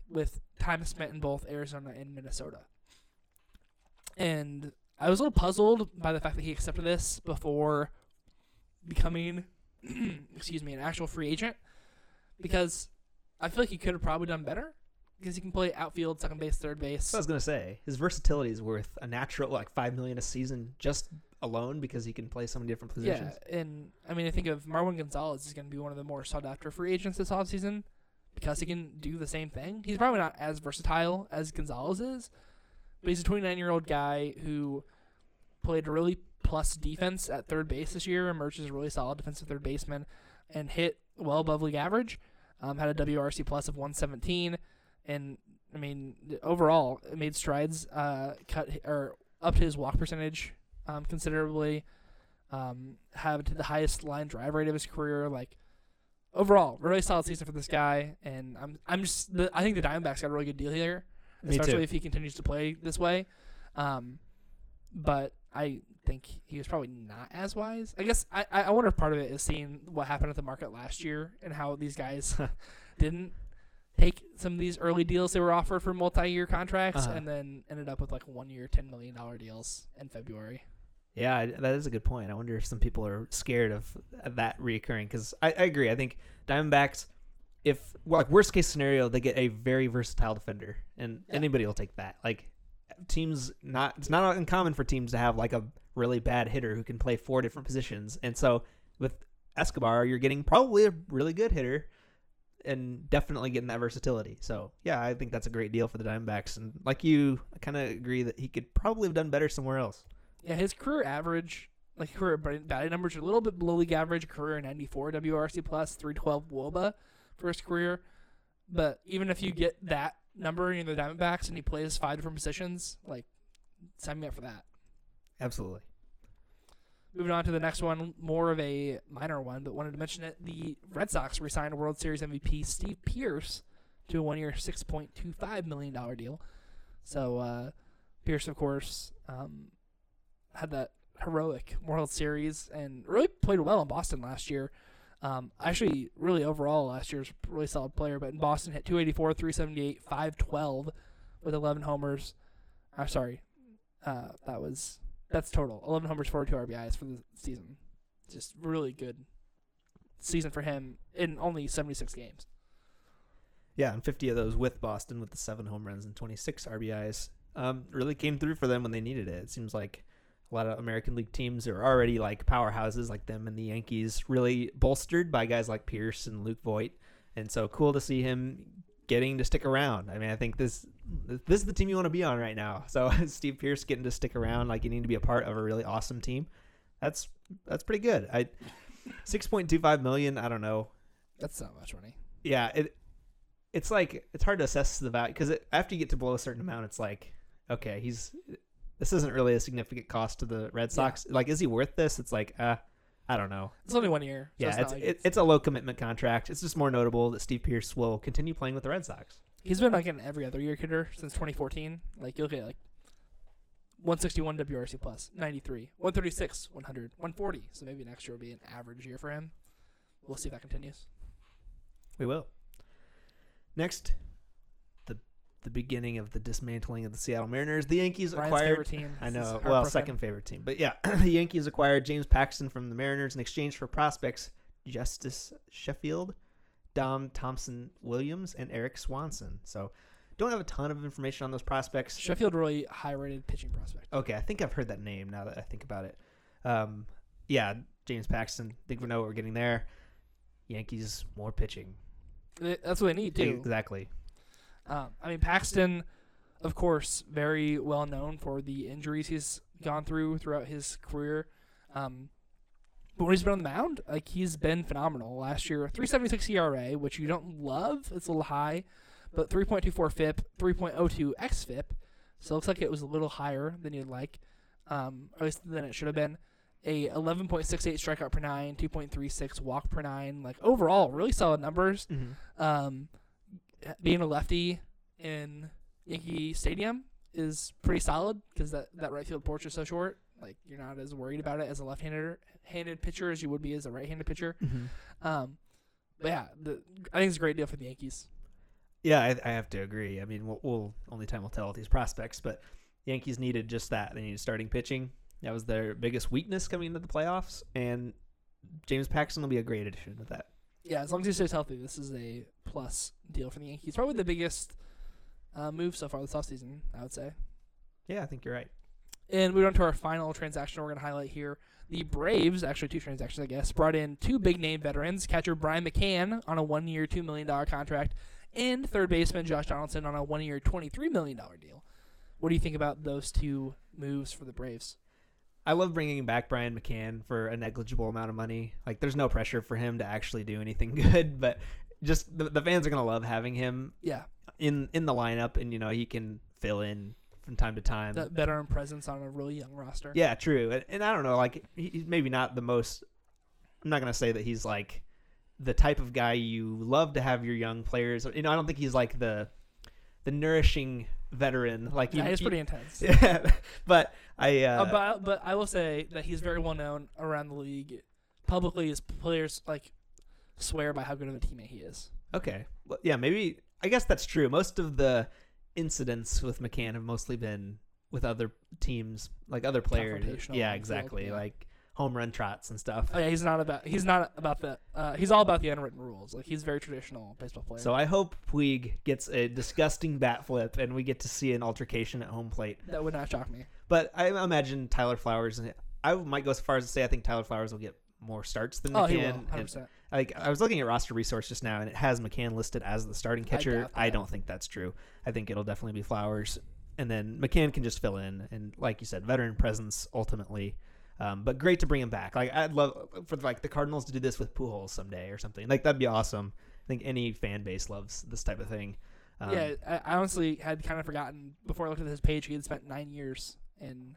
with time spent in both Arizona and Minnesota. And I was a little puzzled by the fact that he accepted this before becoming, excuse me, an actual free agent, because I feel like he could have probably done better because he can play outfield, second base, third base. I was gonna say his versatility is worth a natural like five million a season just alone because he can play so many different positions. Yeah, and I mean, I think of Marwin Gonzalez is going to be one of the more sought after free agents this offseason because he can do the same thing. He's probably not as versatile as Gonzalez is, but he's a 29 year old guy who played a really plus defense at third base this year, emerged as a really solid defensive third baseman, and hit well above league average. Um, had a WRC plus of 117, and I mean overall made strides. Uh, cut or upped his walk percentage um, considerably. Um, had the highest line drive rate of his career. Like overall, really solid season for this guy. And I'm I'm just the, I think the Diamondbacks got a really good deal here, especially if he continues to play this way. Um, but I think he was probably not as wise. I guess I I wonder if part of it is seeing what happened at the market last year and how these guys didn't take some of these early deals they were offered for multi-year contracts Uh-huh. and then ended up with like one-year, ten million dollar deals in February. Yeah, that is a good point. I wonder if some people are scared of that reoccurring because I, I agree. I think Diamondbacks, if well, like worst case scenario, they get a very versatile defender, and Yeah. anybody will take that. Like teams, not it's not uncommon for teams to have like a really bad hitter who can play four different positions, and so with Escobar, you're getting probably a really good hitter. And definitely getting that versatility. So yeah, I think that's a great deal for the Diamondbacks. And like you, I kind of agree that he could probably have done better somewhere else. Yeah, his career average, like career batting numbers, are a little bit below league average. Career 94 WRC plus, 312 WOBA for his career. But even if you get that number in the Diamondbacks and he plays five different positions, like sign me up for that. Absolutely. Moving on to the next one, more of a minor one, but wanted to mention it. The Red Sox re-signed World Series MVP Steve Pearce to a one-year, six point two five million dollar deal. So uh, Pearce, of course, um, had that heroic World Series and really played well in Boston last year. Um, actually, really overall last year's really solid player, but in Boston hit 284, 378, 512 with 11 homers. I'm sorry, uh, that was that's total 11 homers, 42 RBIs for the season. Just really good season for him in only 76 games. Yeah, and 50 of those with Boston with the seven home runs and 26 RBIs. Um, really came through for them when they needed it. It seems like a lot of American League teams are already like powerhouses like them and the Yankees, really bolstered by guys like Pearce and Luke Voit. And so cool to see him getting to stick around. I mean, I think this this is the team you want to be on right now. So Steve Pearce getting to stick around, like you need to be a part of a really awesome team. That's that's pretty good. I 6.25 million, I don't know. That's not much money. Yeah, it it's like it's hard to assess the value because after you get to below a certain amount, it's like okay, he's this isn't really a significant cost to the Red Sox. Like, is he worth this? It's like, uh, I don't know. It's only one year. So yeah, it's, it's like it, it's a low commitment contract. It's just more notable that Steve Pearce will continue playing with the Red Sox. He's been like an every other year hitter since 2014. Like you'll get like 161 WRC plus, 93, 136, 100, 140. So maybe next year will be an average year for him. We'll see if that continues. We will. Next, the beginning of the dismantling of the Seattle Mariners. The Yankees Ryan's acquired. team. I know. Well, second favorite team, but yeah, the Yankees acquired James Paxton from the Mariners in exchange for prospects Justus Sheffield, Dom Thompson Williams, and Erik Swanson. So, don't have a ton of information on those prospects. Sheffield really high rated pitching prospect. Okay, I think I've heard that name now that I think about it. Um, yeah, James Paxton. I think we know what we're getting there. Yankees more pitching. That's what they need too. Exactly. Um, I mean, Paxton, of course, very well known for the injuries he's gone through throughout his career. Um, but when he's been on the mound, like he's been phenomenal. Last year, 3.76 ERA, which you don't love, it's a little high, but 3.24 FIP, 3.02 xFIP, so it looks like it was a little higher than you'd like, um, or at least than it should have been. A 11.68 strikeout per nine, 2.36 walk per nine. Like overall, really solid numbers. Mm-hmm. Um, being a lefty in Yankee Stadium is pretty solid because that, that right field porch is so short. Like you're not as worried about it as a left-handed handed pitcher as you would be as a right-handed pitcher. Mm-hmm. Um, but yeah, the, I think it's a great deal for the Yankees. Yeah, I, I have to agree. I mean, we'll, we'll only time will tell with these prospects, but Yankees needed just that. They needed starting pitching. That was their biggest weakness coming into the playoffs, and James Paxton will be a great addition to that. Yeah, as long as he stays healthy, this is a plus deal for the Yankees. Probably the biggest uh, move so far this offseason, I would say. Yeah, I think you're right. And moving on to our final transaction we're going to highlight here. The Braves, actually two transactions, I guess, brought in two big name veterans catcher Brian McCann on a one year, $2 million contract, and third baseman Josh Donaldson on a one year, $23 million deal. What do you think about those two moves for the Braves? I love bringing back Brian McCann for a negligible amount of money. Like, there's no pressure for him to actually do anything good, but just the, the fans are gonna love having him Yeah, in in the lineup, and you know he can fill in from time to time. that veteran presence on a really young roster. Yeah, true. And, and I don't know, like he's maybe not the most. I'm not gonna say that he's like the type of guy you love to have your young players. You know, I don't think he's like the the nourishing veteran. Like Yeah, you, he's you- pretty intense. Yeah, but I. Uh, Uh, but, but I will say that he's very well known around the league. Publicly, his players like swear by how good of a teammate he is. okay, well, yeah, maybe I guess that's true. Most of the incidents with McCann have mostly been with other teams, like other players. Yeah, the field, exactly. yeah. Like home run trots and stuff. Oh yeah, he's not about he's not about the uh, he's all about the unwritten rules. Like he's a very traditional baseball player. So I hope Puig gets a disgusting bat flip and we get to see an altercation at home plate. that would not shock me. But I imagine Tyler Flowers. and I might go as far as to say I think Tyler Flowers will get more starts than Oh, McCann. he will, hundred percent. like I was looking at roster resource just now, and it has McCann listed as the starting catcher. doubt I, don't think that's true. I think it'll definitely be Flowers, and then McCann can just fill in. And like you said, veteran presence ultimately. Um, but great to bring him back. Like I'd love for like the Cardinals to do this with Pujols someday or something. Like that'd be awesome. I think any fan base loves this type of thing. Um, yeah, I, honestly had kind of forgotten before I looked at his page. He had spent nine years in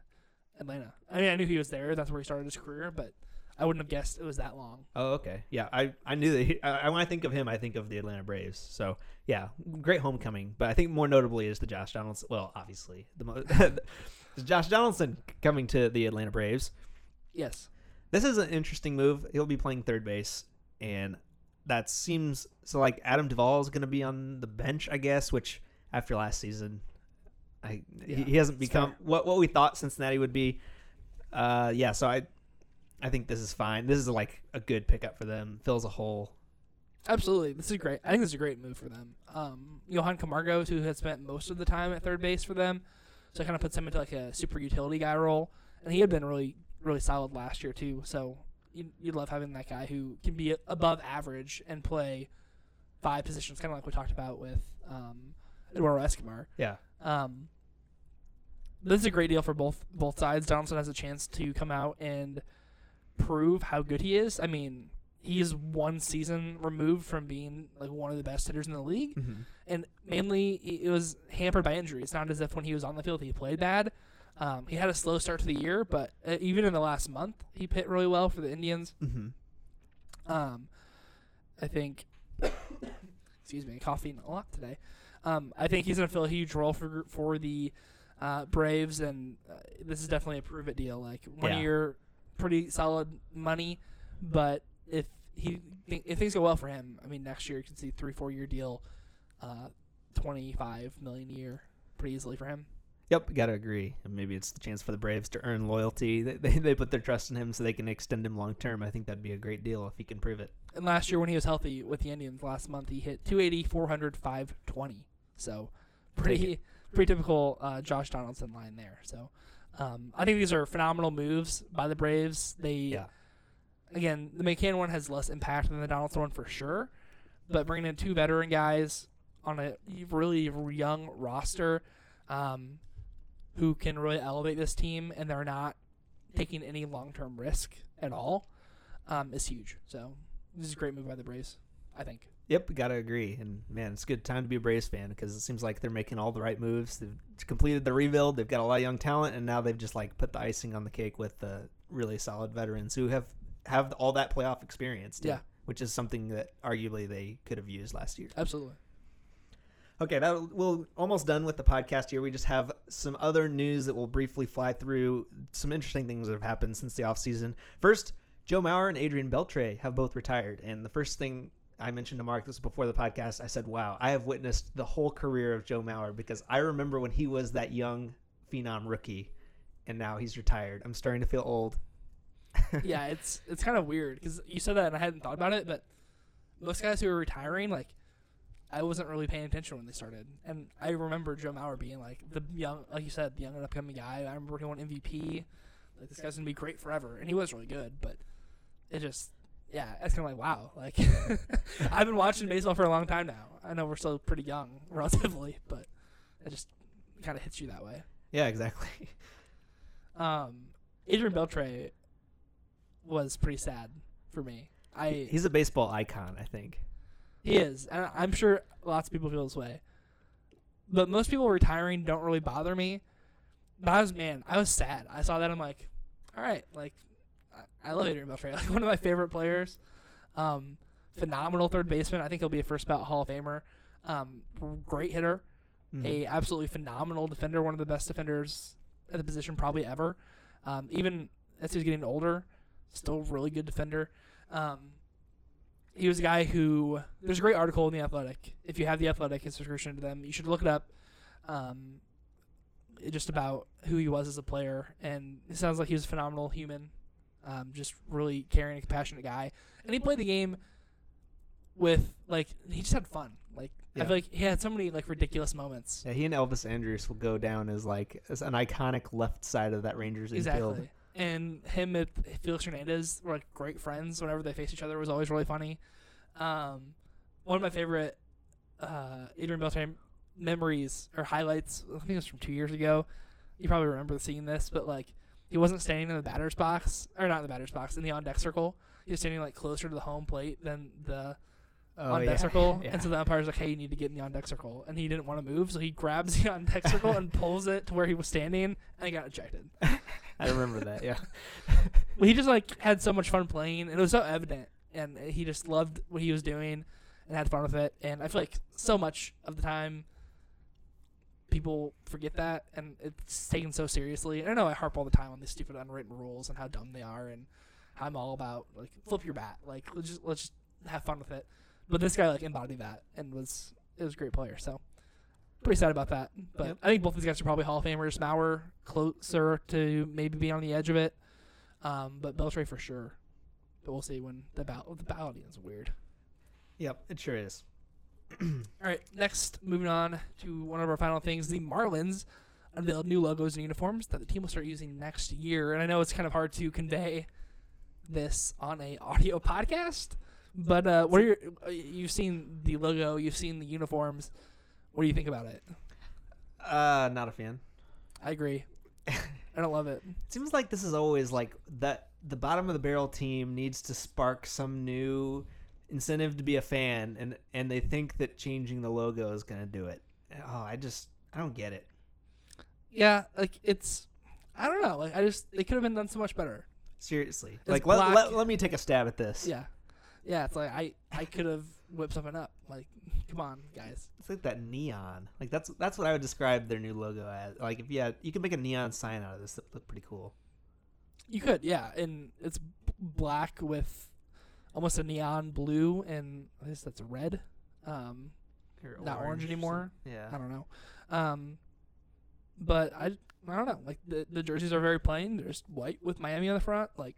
Atlanta. I mean, I knew he was there. That's where he started his career, but I wouldn't have guessed it was that long. Oh, okay. Yeah, I, I knew that. He, I, when I think of him, I think of the Atlanta Braves. So yeah, great homecoming. But I think more notably is the Josh Donaldson. Well, obviously the mo- Josh Donaldson coming to the Atlanta Braves. Yes. This is an interesting move. He'll be playing third base, and that seems so. Like Adam Duvall is going to be on the bench, I guess. Which after last season, I Yeah, he, hasn't become fair. what what we thought Cincinnati would be. Uh, yeah. So I, I think this is fine. This is like a good pickup for them. Fills a hole. Absolutely. This is great. I think this is a great move for them. Um, Johan Camargo, who has spent most of the time at third base for them, so it kind of puts him into like a super utility guy role. And he had been really, really solid last year too. So you you love having that guy who can be above average and play five positions, kind of like we talked about with um, Eduardo Escobar. Yeah. Um, this is a great deal for both both sides. Donaldson has a chance to come out and prove how good he is. I mean, he is one season removed from being like one of the best hitters in the league, Mm-hmm. and mainly it was hampered by injury. It's not as if when he was on the field he played bad. Um, he had a slow start to the year, but uh, even in the last month, he hit really well for the Indians. Mm-hmm. Um, I think, excuse me, coughing a lot today. Um, I think he's going to fill a huge role for for the uh, Braves, and uh, this is definitely a prove it deal. Like one Yeah. year, pretty solid money, but if he if things go well for him, I mean, next year you can see three four year deal, uh, twenty five million a year, pretty easily for him. Yep, gotta agree. And maybe it's the chance for the Braves to earn loyalty. They, they, they put their trust in him so they can extend him long term. I think that'd be a great deal if he can prove it. And last year when he was healthy with the Indians last month, he hit 280, 400, 520. So pretty pretty typical uh, Josh Donaldson line there. So um, I think these are phenomenal moves by the Braves. They Yeah. again the McCann one has less impact than the Donaldson one for sure, but bringing in two veteran guys on a really young roster um, who can really elevate this team and they're not taking any long term risk at all um, is huge. So this is a great move by the Braves, I think. Yep, gotta agree. And man, it's a good time to be a Braves fan because it seems like they're making all the right moves. They've completed the rebuild. They've got a lot of young talent, and now they've just like put the icing on the cake with the really solid veterans who have have all that playoff experience. Too, Yeah. which is something that arguably they could have used last year. Absolutely. Okay, that we're almost done with the podcast here. We just have some other news that we'll briefly fly through. Some interesting things that have happened since the offseason. First, Joe Mauer and Adrian Beltre have both retired. And the first thing I mentioned to Mark this before the podcast, I said, Wow, I have witnessed the whole career of Joe Mauer because I remember when he was that young phenom rookie and now he's retired. I'm starting to feel old. yeah, it's it's kind of weird because you said that and I hadn't thought about it, but most guys who are retiring, like, I wasn't really paying attention when they started, and I remember Joe Mauer being like the young, like you said, the young and upcoming guy. I remember he won MVP. Like this guy's gonna be great forever, and he was really good, but it just, yeah, it's kind of like wow, like I've been watching baseball for a long time now. I know we're still pretty young relatively, but it just kind of hits you that way. Yeah, exactly. Um, Adrian Beltre was pretty sad for me. I He's a baseball icon, I think. He is, and I'm sure lots of people feel this way. But most people retiring don't really bother me. But I was man, I was sad. I saw that I'm like, all right, like I, I love Adrian Beltre, like one of my favorite players. Um, phenomenal third baseman. I think he'll be a first ballot Hall of Famer. Um, great hitter, Mhm. a absolutely phenomenal defender, one of the best defenders at the position probably ever. Um, even as he's getting older, still a really good defender. Um, he was a guy who there's a great article in the Athletic. If you have the Athletic and subscription to them, you should look it up. Um, just about who he was as a player, and it sounds like he was a phenomenal human, um, just really caring and compassionate guy. And he played the game with like he just had fun. Like Yeah. I feel like he had so many like ridiculous moments. Yeah, he and Elvis Andrus will go down as like as an iconic left side of that Rangers infield. And him and Felix Hernandez were like great friends. Whenever they faced each other, it was always really funny. Um, one of my favorite uh, Adrian Beltran memories or highlights. I think it was from two years ago. You probably remember seeing this, but like he wasn't standing in the batter's box or not in the batter's box in the on deck circle. He was standing like closer to the home plate than the Oh, on deck yeah. circle. Yeah. And so the umpire's like, "Hey, you need to get in the on deck circle," and he didn't want to move, so he grabs the on deck circle and pulls it to where he was standing, and he got ejected. I remember that. Yeah. Well, he just like had so much fun playing, and it was so evident, and he just loved what he was doing and had fun with it. And I feel like so much of the time, people forget that, and it's taken so seriously. And I know I harp all the time on these stupid unwritten rules and how dumb they are, and how I'm all about like flip your bat, like let's just let's just have fun with it. But this guy like embodied that and was it was a great player. So pretty sad about that. But Yep. I think both of these guys are probably Hall of Famers. Mauer closer to maybe be on the edge of it. Um, but Beltre for sure. But we'll see when the ballot the balloting is weird. Yep. It sure is. All right, next moving on to one of our final things, the Marlins unveiled new logos and uniforms that the team will start using next year. And I know it's kind of hard to convey this on a audio podcast, but uh, what are your uh, you've seen the logo, you've seen the uniforms. What do you think about it? Uh, not a fan. I agree. I don't love it. It seems like this is always like that. The bottom of the barrel team needs to spark some new incentive to be a fan, and and they think that changing the logo is gonna do it. Oh, I just I don't get it. Yeah, like it's I don't know. Like I just they could have been done so much better. Seriously, It's like let, let, let me take a stab at this. Yeah, yeah. It's like I I could have whipped something up. Like come on, guys. It's like that neon. Like that's that's what I would describe their new logo as. Like if you had, you can make a neon sign out of this that look pretty cool. You could, yeah, and it's black with almost a neon blue, and I guess that's red. Um, Or Not orange or anymore? Yeah. I don't know. Um, but I, I don't know. Like the the jerseys are very plain. They're just white with Miami on the front. Like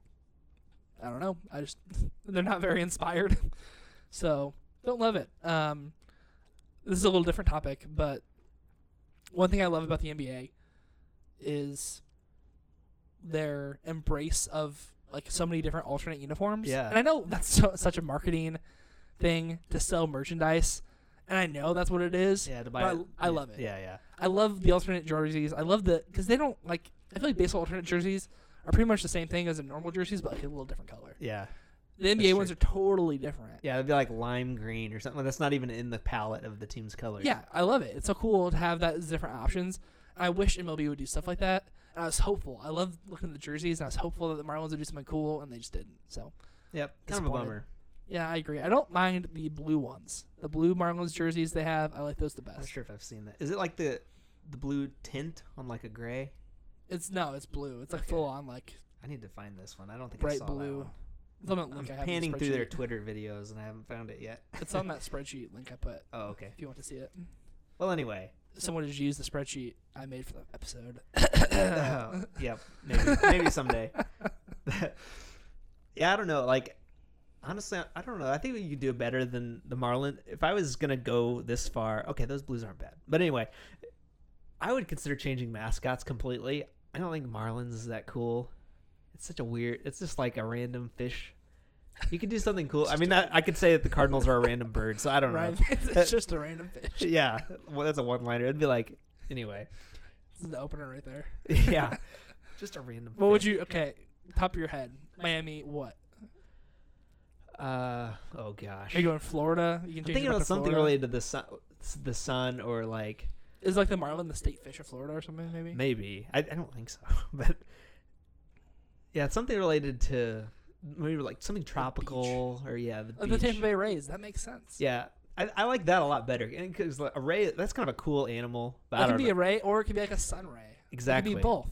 I don't know. I just they're not very inspired. so don't love it. Um, this is a little different topic, but one thing I love about the NBA is their embrace of like so many different alternate uniforms. Yeah. And I know that's so, such a marketing thing to sell merchandise, and I know that's what it is. Yeah, to But buy I, it. I love it. Yeah, yeah. I love the alternate jerseys. I love the because they don't like. I feel like baseball alternate jerseys are pretty much the same thing as the normal jerseys, but like a little different color. Yeah. The NBA ones are totally different. Yeah, it'd be like lime green or something that's not even in the palette of the team's colors. Yeah, I love it. It's so cool to have that as different options. I wish MLB would do stuff like that. And I was hopeful. I love looking at the jerseys, and I was hopeful that the Marlins would do something cool, and they just didn't. So Yep. Kind of a bummer. yeah, I agree. I don't mind the blue ones. The blue Marlins jerseys they have, I like those the best. I'm not sure if I've seen that. Is it like the the blue tint on like a gray? It's no, it's blue. It's like Okay. full on like I need to find this one. I don't think I bright saw that blue. one. I'm link I have in the panning through their. Twitter videos and I haven't found it yet. It's on that spreadsheet link I put Oh, okay. if you want to see it. Well, anyway. Someone just used the spreadsheet I made for the episode. Oh, yep. Maybe maybe someday. yeah, I don't know. Like honestly, I- I don't know. I think we could do better than the Marlin. If I was gonna go this far, okay, those Blues aren't bad. But anyway, I would consider changing mascots completely. I don't think Marlins is that cool. It's such a weird. It's just like a random fish. You could do something cool. I mean, I, I could say that the Cardinals are a random bird, so I don't right? know. it's just a random fish. Yeah, well, that's a one-liner. It'd be like, anyway, This is the opener right there. yeah, just a random. What would you? Okay, top of your head, Miami. What? Uh oh gosh. Are you going Florida? You can I'm thinking about something Florida. related to the sun, the sun, or like Is like the marlin the state fish of Florida or something? Maybe. maybe I, I don't think so, but yeah, it's something related to maybe like something tropical or yeah, the Like the. Tampa Bay Rays. That makes sense. Yeah, I, I like that a lot better because like, a ray that's kind of a cool animal. But It could be know. a ray, or it could be like a sun ray. exactly It could be both.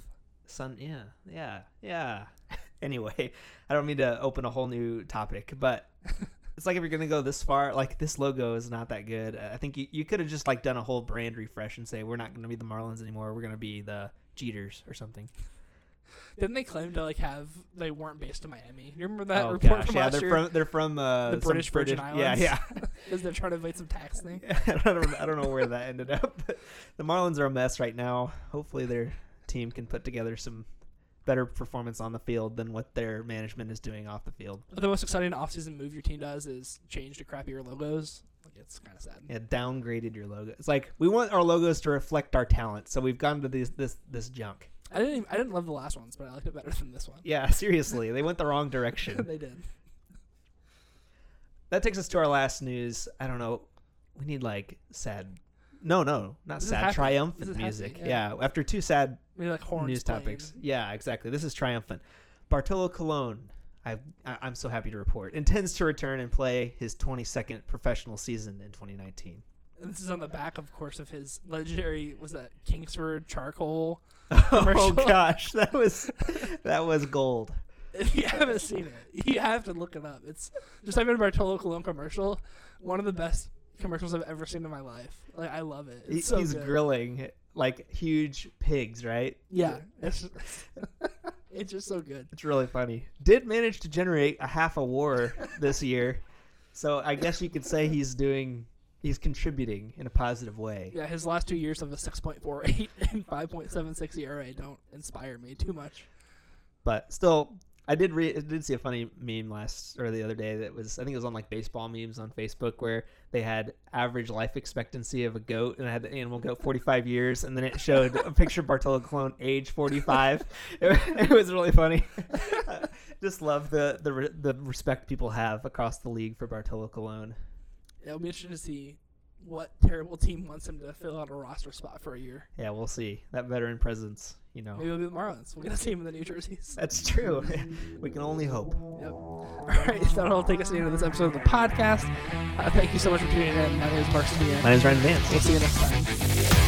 sun. Yeah, yeah, yeah. anyway, I don't mean to open a whole new topic, but it's like if you're gonna go this far, like this logo is not that good. I think you, you could have just like done a whole brand refresh and say we're not gonna be the Marlins anymore. We're gonna be the Jeters or something. Didn't they claim to like have they weren't based in Miami? You remember that oh report gosh, from yeah, last they're year? from they're from uh, The British Virgin Yeah, Islands. yeah. yeah. Because they're trying to avoid some tax thing. I don't I don't know where that ended up. But the Marlins are a mess right now. Hopefully their team can put together some better performance on the field than what their management is doing off the field. The most exciting offseason move your team does is change to crappier logos. Like it's kind of sad. Yeah, downgraded your logo. It's like we want our logos to reflect our talent, so we've gone to this this this junk. I didn't even, I didn't love the last ones, but I liked it better than this one. Yeah, seriously, they went the wrong direction. they did. that takes us to our last news. I don't know. We need like sad. No, no, not This sad. Triumphant is happy, music. yeah. yeah. after two sad Maybe like news playing. topics. Yeah, exactly. This is triumphant. Bartolo Colon, I I'm so happy to report, intends to return and play his 22nd professional season in 2019. And this is on the back, of course, of his legendary was that Kingsford charcoal. oh gosh, that was that was gold. If you haven't seen it, you have to look it up. It's just type in Bartolo Colon commercial. One of the best commercials I've ever seen in my life. Like I love it. It's so He's good. grilling like huge pigs, right? Yeah, it's it's just so good. It's really funny. Did manage to generate a half a WAR this year, so I guess you could say he's doing he's contributing in a positive way. Yeah, his last two years of a 6.48 and 5.76 ERA don't inspire me too much. But still, I did re- I did see a funny meme last or the other day that was I think it was on like baseball memes on Facebook where they had average life expectancy of a goat and I had the animal goat 45 years and then it showed a picture of Bartolo Colon age 45. it, it was really funny. Just love the the the respect people have across the league for Bartolo Colon. It'll be interesting to see what terrible team wants him to fill out a roster spot for a year. Yeah, we'll see that veteran presence. You know, Maybe it'll be the Marlins. We're gonna see him in the New Jerseys. that's true. we can only hope. Yep. All right, that'll take us to the end of this episode of the podcast. Uh, thank you so much for tuning in. My name is Mark Steven. My name is Ryan Vance. We'll see you next time.